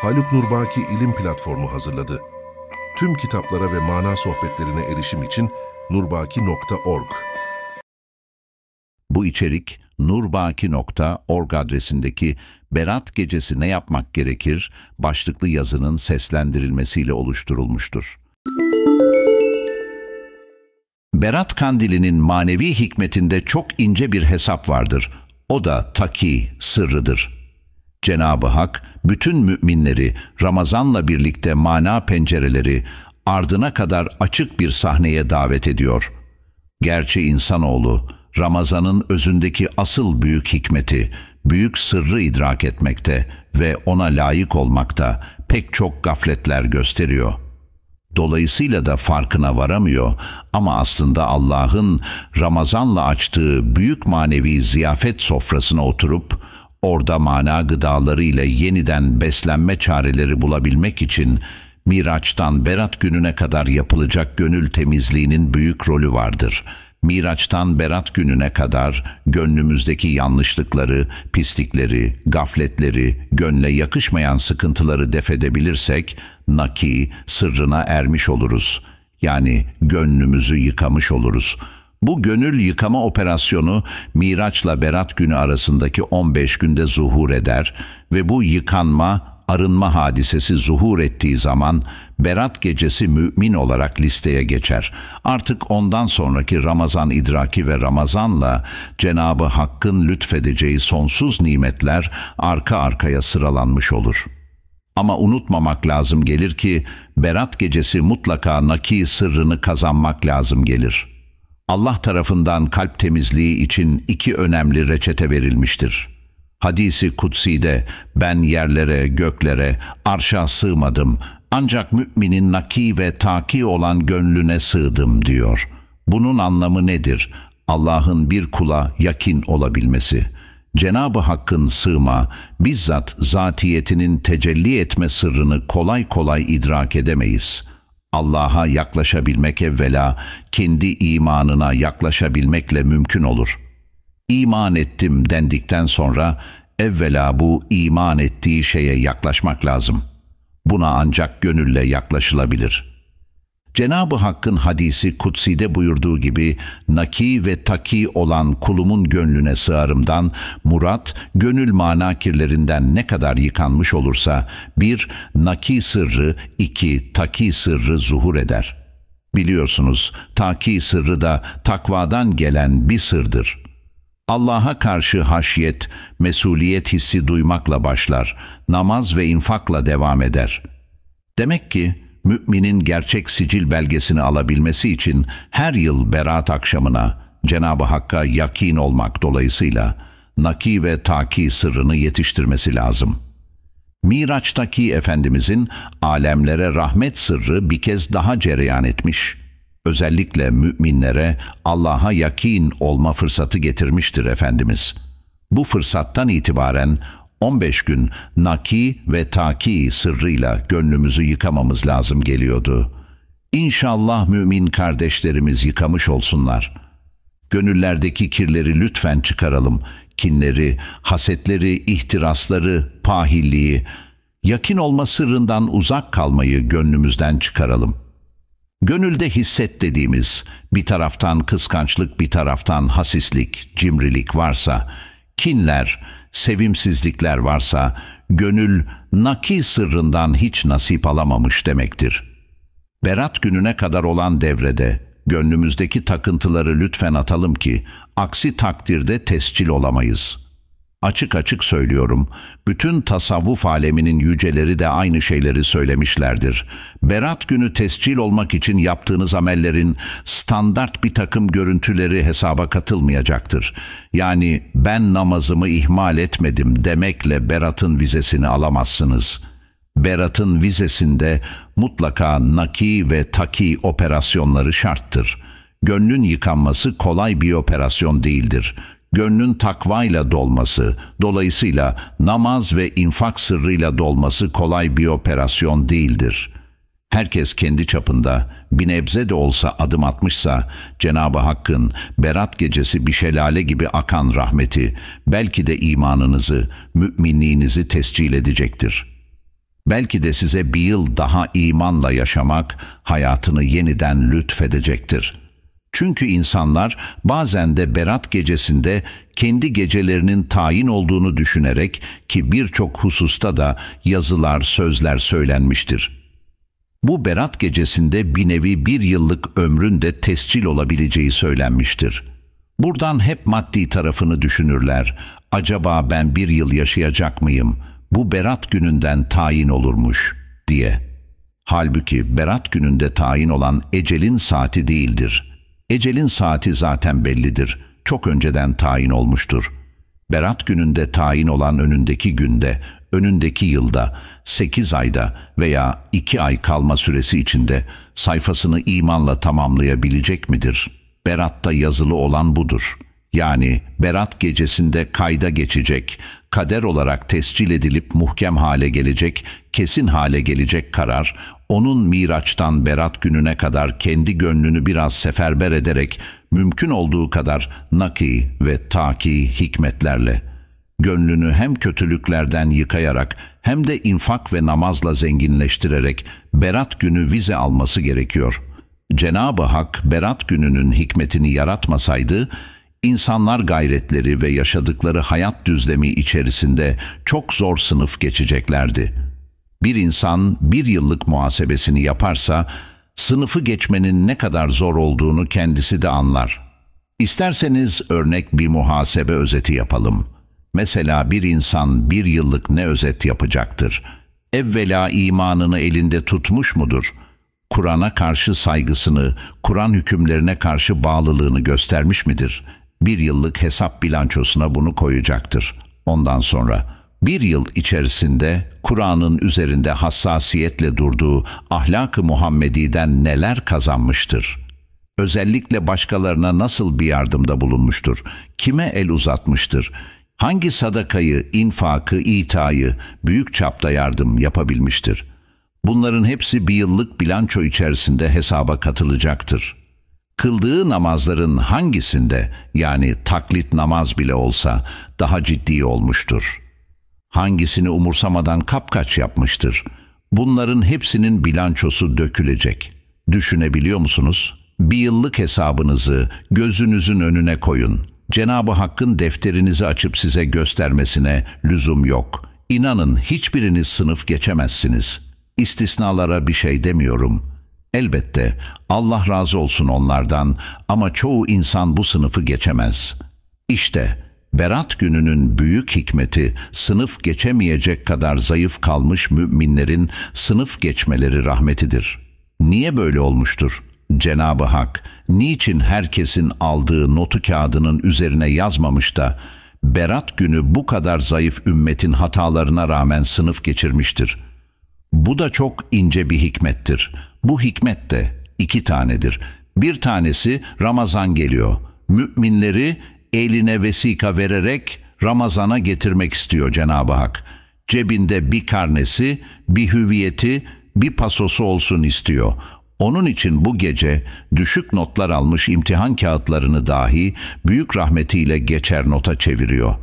Haluk Nurbaki İlim Platformu hazırladı. Tüm kitaplara ve mana sohbetlerine erişim için nurbaki.org. Bu içerik nurbaki.org adresindeki Berat Gecesi ne yapmak gerekir başlıklı yazının seslendirilmesiyle oluşturulmuştur. Berat Kandili'nin manevi hikmetinde çok ince bir hesap vardır. O da taki, sırrıdır. Cenab-ı Hak bütün müminleri Ramazan'la birlikte mana pencereleri ardına kadar açık bir sahneye davet ediyor. Gerçi insanoğlu Ramazan'ın özündeki asıl büyük hikmeti, büyük sırrı idrak etmekte ve ona layık olmakta pek çok gafletler gösteriyor. Dolayısıyla da farkına varamıyor ama aslında Allah'ın Ramazan'la açtığı büyük manevi ziyafet sofrasına oturup orada mana gıdalarıyla yeniden beslenme çareleri bulabilmek için Miraç'tan Berat gününe kadar yapılacak gönül temizliğinin büyük rolü vardır. Miraç'tan Berat gününe kadar gönlümüzdeki yanlışlıkları, pislikleri, gafletleri, gönle yakışmayan sıkıntıları defedebilirsek, naki, sırrına ermiş oluruz. Yani gönlümüzü yıkamış oluruz.'' Bu gönül yıkama operasyonu Miraç'la Berat günü arasındaki 15 günde zuhur eder ve bu yıkanma, arınma hadisesi zuhur ettiği zaman Berat gecesi mümin olarak listeye geçer. Artık ondan sonraki Ramazan idraki ve Ramazan'la Cenabı Hakk'ın lütfedeceği sonsuz nimetler arka arkaya sıralanmış olur. Ama unutmamak lazım gelir ki Berat gecesi mutlaka naki sırrını kazanmak lazım gelir.'' Allah tarafından kalp temizliği için iki önemli reçete verilmiştir. Hadisi kutsi'de ben yerlere, göklere, arşa sığmadım ancak müminin naki ve taki olan gönlüne sığdım diyor. Bunun anlamı nedir? Allah'ın bir kula yakin olabilmesi. Cenab-ı Hakk'ın sığma, bizzat zatiyetinin tecelli etme sırrını kolay kolay idrak edemeyiz.'' Allah'a yaklaşabilmek evvela kendi imanına yaklaşabilmekle mümkün olur. İman ettim dendikten sonra evvela bu iman ettiği şeye yaklaşmak lazım. Buna ancak gönülle yaklaşılabilir.'' Cenab-ı Hakk'ın hadisi kutside buyurduğu gibi naki ve taki olan kulumun gönlüne sığarımdan murat gönül mana kirlerinden ne kadar yıkanmış olursa bir naki sırrı iki taki sırrı zuhur eder. Biliyorsunuz taki sırrı da takvadan gelen bir sırdır. Allah'a karşı haşyet, mesuliyet hissi duymakla başlar, namaz ve infakla devam eder. Demek ki müminin gerçek sicil belgesini alabilmesi için her yıl berat akşamına Cenab-ı Hakk'a yakin olmak dolayısıyla naki ve taki sırrını yetiştirmesi lazım. Miraç'taki Efendimizin alemlere rahmet sırrı bir kez daha cereyan etmiş, özellikle müminlere Allah'a yakin olma fırsatı getirmiştir Efendimiz. Bu fırsattan itibaren 15 gün naki ve taki sırrıyla gönlümüzü yıkamamız lazım geliyordu. İnşallah mümin kardeşlerimiz yıkamış olsunlar. Gönüllerdeki kirleri lütfen çıkaralım. Kinleri, hasetleri, ihtirasları, pahilliği, yakin olma sırrından uzak kalmayı gönlümüzden çıkaralım. Gönülde hisset dediğimiz bir taraftan kıskançlık bir taraftan hasislik, cimrilik varsa, kinler, sevimsizlikler varsa gönül naki sırrından hiç nasip alamamış demektir. Berat gününe kadar olan devrede gönlümüzdeki takıntıları lütfen atalım ki aksi takdirde tescil olamayız.'' Açık açık söylüyorum, bütün tasavvuf aleminin yüceleri de aynı şeyleri söylemişlerdir. Berat günü tescil olmak için yaptığınız amellerin standart bir takım görüntüleri hesaba katılmayacaktır. Yani ben namazımı ihmal etmedim demekle Berat'ın vizesini alamazsınız. Berat'ın vizesinde mutlaka naki ve taki operasyonları şarttır. Gönlün yıkanması kolay bir operasyon değildir gönlün takvayla dolması, dolayısıyla namaz ve infak sırrıyla dolması kolay bir operasyon değildir. Herkes kendi çapında bir nebze de olsa adım atmışsa Cenab-ı Hakk'ın berat gecesi bir şelale gibi akan rahmeti belki de imanınızı, müminliğinizi tescil edecektir.'' Belki de size bir yıl daha imanla yaşamak hayatını yeniden lütfedecektir. Çünkü insanlar bazen de berat gecesinde kendi gecelerinin tayin olduğunu düşünerek ki birçok hususta da yazılar, sözler söylenmiştir. Bu berat gecesinde bir nevi bir yıllık ömrün de tescil olabileceği söylenmiştir. Buradan hep maddi tarafını düşünürler. Acaba ben bir yıl yaşayacak mıyım? Bu berat gününden tayin olurmuş diye. Halbuki berat gününde tayin olan ecelin saati değildir. Ecelin saati zaten bellidir. Çok önceden tayin olmuştur. Berat gününde tayin olan önündeki günde, önündeki yılda, sekiz ayda veya iki ay kalma süresi içinde sayfasını imanla tamamlayabilecek midir?'' Berat'ta yazılı olan budur. Yani Berat gecesinde kayda geçecek, kader olarak tescil edilip muhkem hale gelecek, kesin hale gelecek karar, onun Miraç'tan Berat gününe kadar kendi gönlünü biraz seferber ederek mümkün olduğu kadar naki ve taki hikmetlerle, gönlünü hem kötülüklerden yıkayarak hem de infak ve namazla zenginleştirerek Berat günü vize alması gerekiyor.'' Cenab-ı Hak berat gününün hikmetini yaratmasaydı, insanlar gayretleri ve yaşadıkları hayat düzlemi içerisinde çok zor sınıf geçeceklerdi. Bir insan bir yıllık muhasebesini yaparsa, sınıfı geçmenin ne kadar zor olduğunu kendisi de anlar. İsterseniz örnek bir muhasebe özeti yapalım. Mesela bir insan bir yıllık ne özet yapacaktır? Evvela imanını elinde tutmuş mudur?'' Kur'an'a karşı saygısını, Kur'an hükümlerine karşı bağlılığını göstermiş midir? Bir yıllık hesap bilançosuna bunu koyacaktır. Ondan sonra bir yıl içerisinde Kur'an'ın üzerinde hassasiyetle durduğu ahlak-ı Muhammedi'den neler kazanmıştır? Özellikle başkalarına nasıl bir yardımda bulunmuştur? Kime el uzatmıştır? Hangi sadakayı, infakı, itayı büyük çapta yardım yapabilmiştir? Bunların hepsi bir yıllık bilanço içerisinde hesaba katılacaktır. Kıldığı namazların hangisinde yani taklit namaz bile olsa daha ciddi olmuştur? Hangisini umursamadan kapkaç yapmıştır? Bunların hepsinin bilançosu dökülecek. Düşünebiliyor musunuz? Bir yıllık hesabınızı gözünüzün önüne koyun. Cenab-ı Hakk'ın defterinizi açıp size göstermesine lüzum yok. İnanın hiçbiriniz sınıf geçemezsiniz.'' İstisnalara bir şey demiyorum. Elbette Allah razı olsun onlardan ama çoğu insan bu sınıfı geçemez. İşte Berat gününün büyük hikmeti sınıf geçemeyecek kadar zayıf kalmış müminlerin sınıf geçmeleri rahmetidir. Niye böyle olmuştur? Cenab-ı Hak niçin herkesin aldığı notu kağıdının üzerine yazmamış da Berat günü bu kadar zayıf ümmetin hatalarına rağmen sınıf geçirmiştir?'' Bu da çok ince bir hikmettir. Bu hikmet de iki tanedir. Bir tanesi Ramazan geliyor. Müminleri eline vesika vererek Ramazan'a getirmek istiyor Cenab-ı Hak. Cebinde bir karnesi, bir hüviyeti, bir pasosu olsun istiyor. Onun için bu gece düşük notlar almış imtihan kağıtlarını dahi büyük rahmetiyle geçer nota çeviriyor.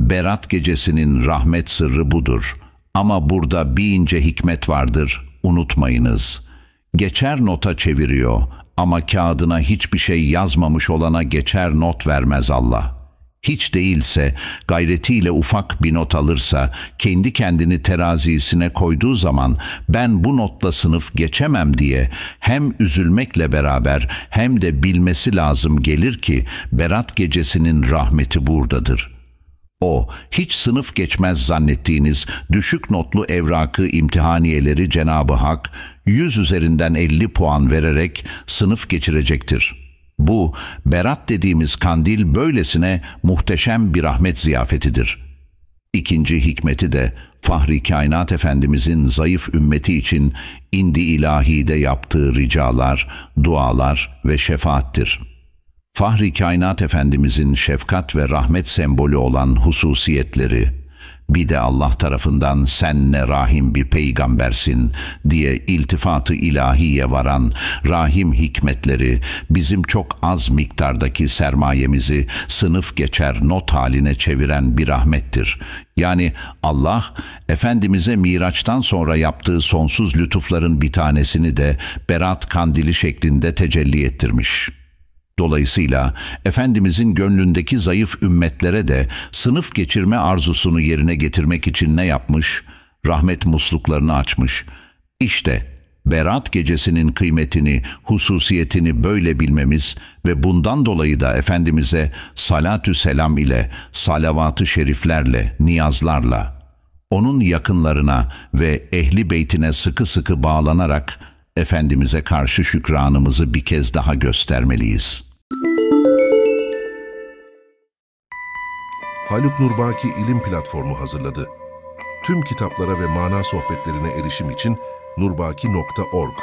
Berat gecesinin rahmet sırrı budur.'' Ama burada bir ince hikmet vardır, unutmayınız. Geçer nota çeviriyor ama kağıdına hiçbir şey yazmamış olana geçer not vermez Allah. Hiç değilse gayretiyle ufak bir not alırsa kendi kendini terazisine koyduğu zaman ben bu notla sınıf geçemem diye hem üzülmekle beraber hem de bilmesi lazım gelir ki Berat gecesinin rahmeti buradadır.'' O, hiç sınıf geçmez zannettiğiniz düşük notlu evrakı imtihaniyeleri Cenabı Hak 100 üzerinden 50 puan vererek sınıf geçirecektir. Bu, berat dediğimiz kandil böylesine muhteşem bir rahmet ziyafetidir. İkinci hikmeti de Fahri Kainat Efendimizin zayıf ümmeti için indi ilahide yaptığı ricalar, dualar ve şefaattir.'' Fahri Kainat Efendimizin şefkat ve rahmet sembolü olan hususiyetleri, bir de Allah tarafından sen ne rahim bir peygambersin diye iltifatı ilahiye varan rahim hikmetleri bizim çok az miktardaki sermayemizi sınıf geçer not haline çeviren bir rahmettir. Yani Allah Efendimiz'e Miraç'tan sonra yaptığı sonsuz lütufların bir tanesini de Berat kandili şeklinde tecelli ettirmiş.'' Dolayısıyla Efendimizin gönlündeki zayıf ümmetlere de sınıf geçirme arzusunu yerine getirmek için ne yapmış? Rahmet musluklarını açmış. İşte Berat gecesinin kıymetini, hususiyetini böyle bilmemiz ve bundan dolayı da Efendimiz'e salatü selam ile, salavat-ı şeriflerle, niyazlarla, onun yakınlarına ve ehli beytine sıkı sıkı bağlanarak Efendimiz'e karşı şükranımızı bir kez daha göstermeliyiz. Haluk Nurbaki İlim Platformu hazırladı. Tüm kitaplara ve mana sohbetlerine erişim için nurbaki.org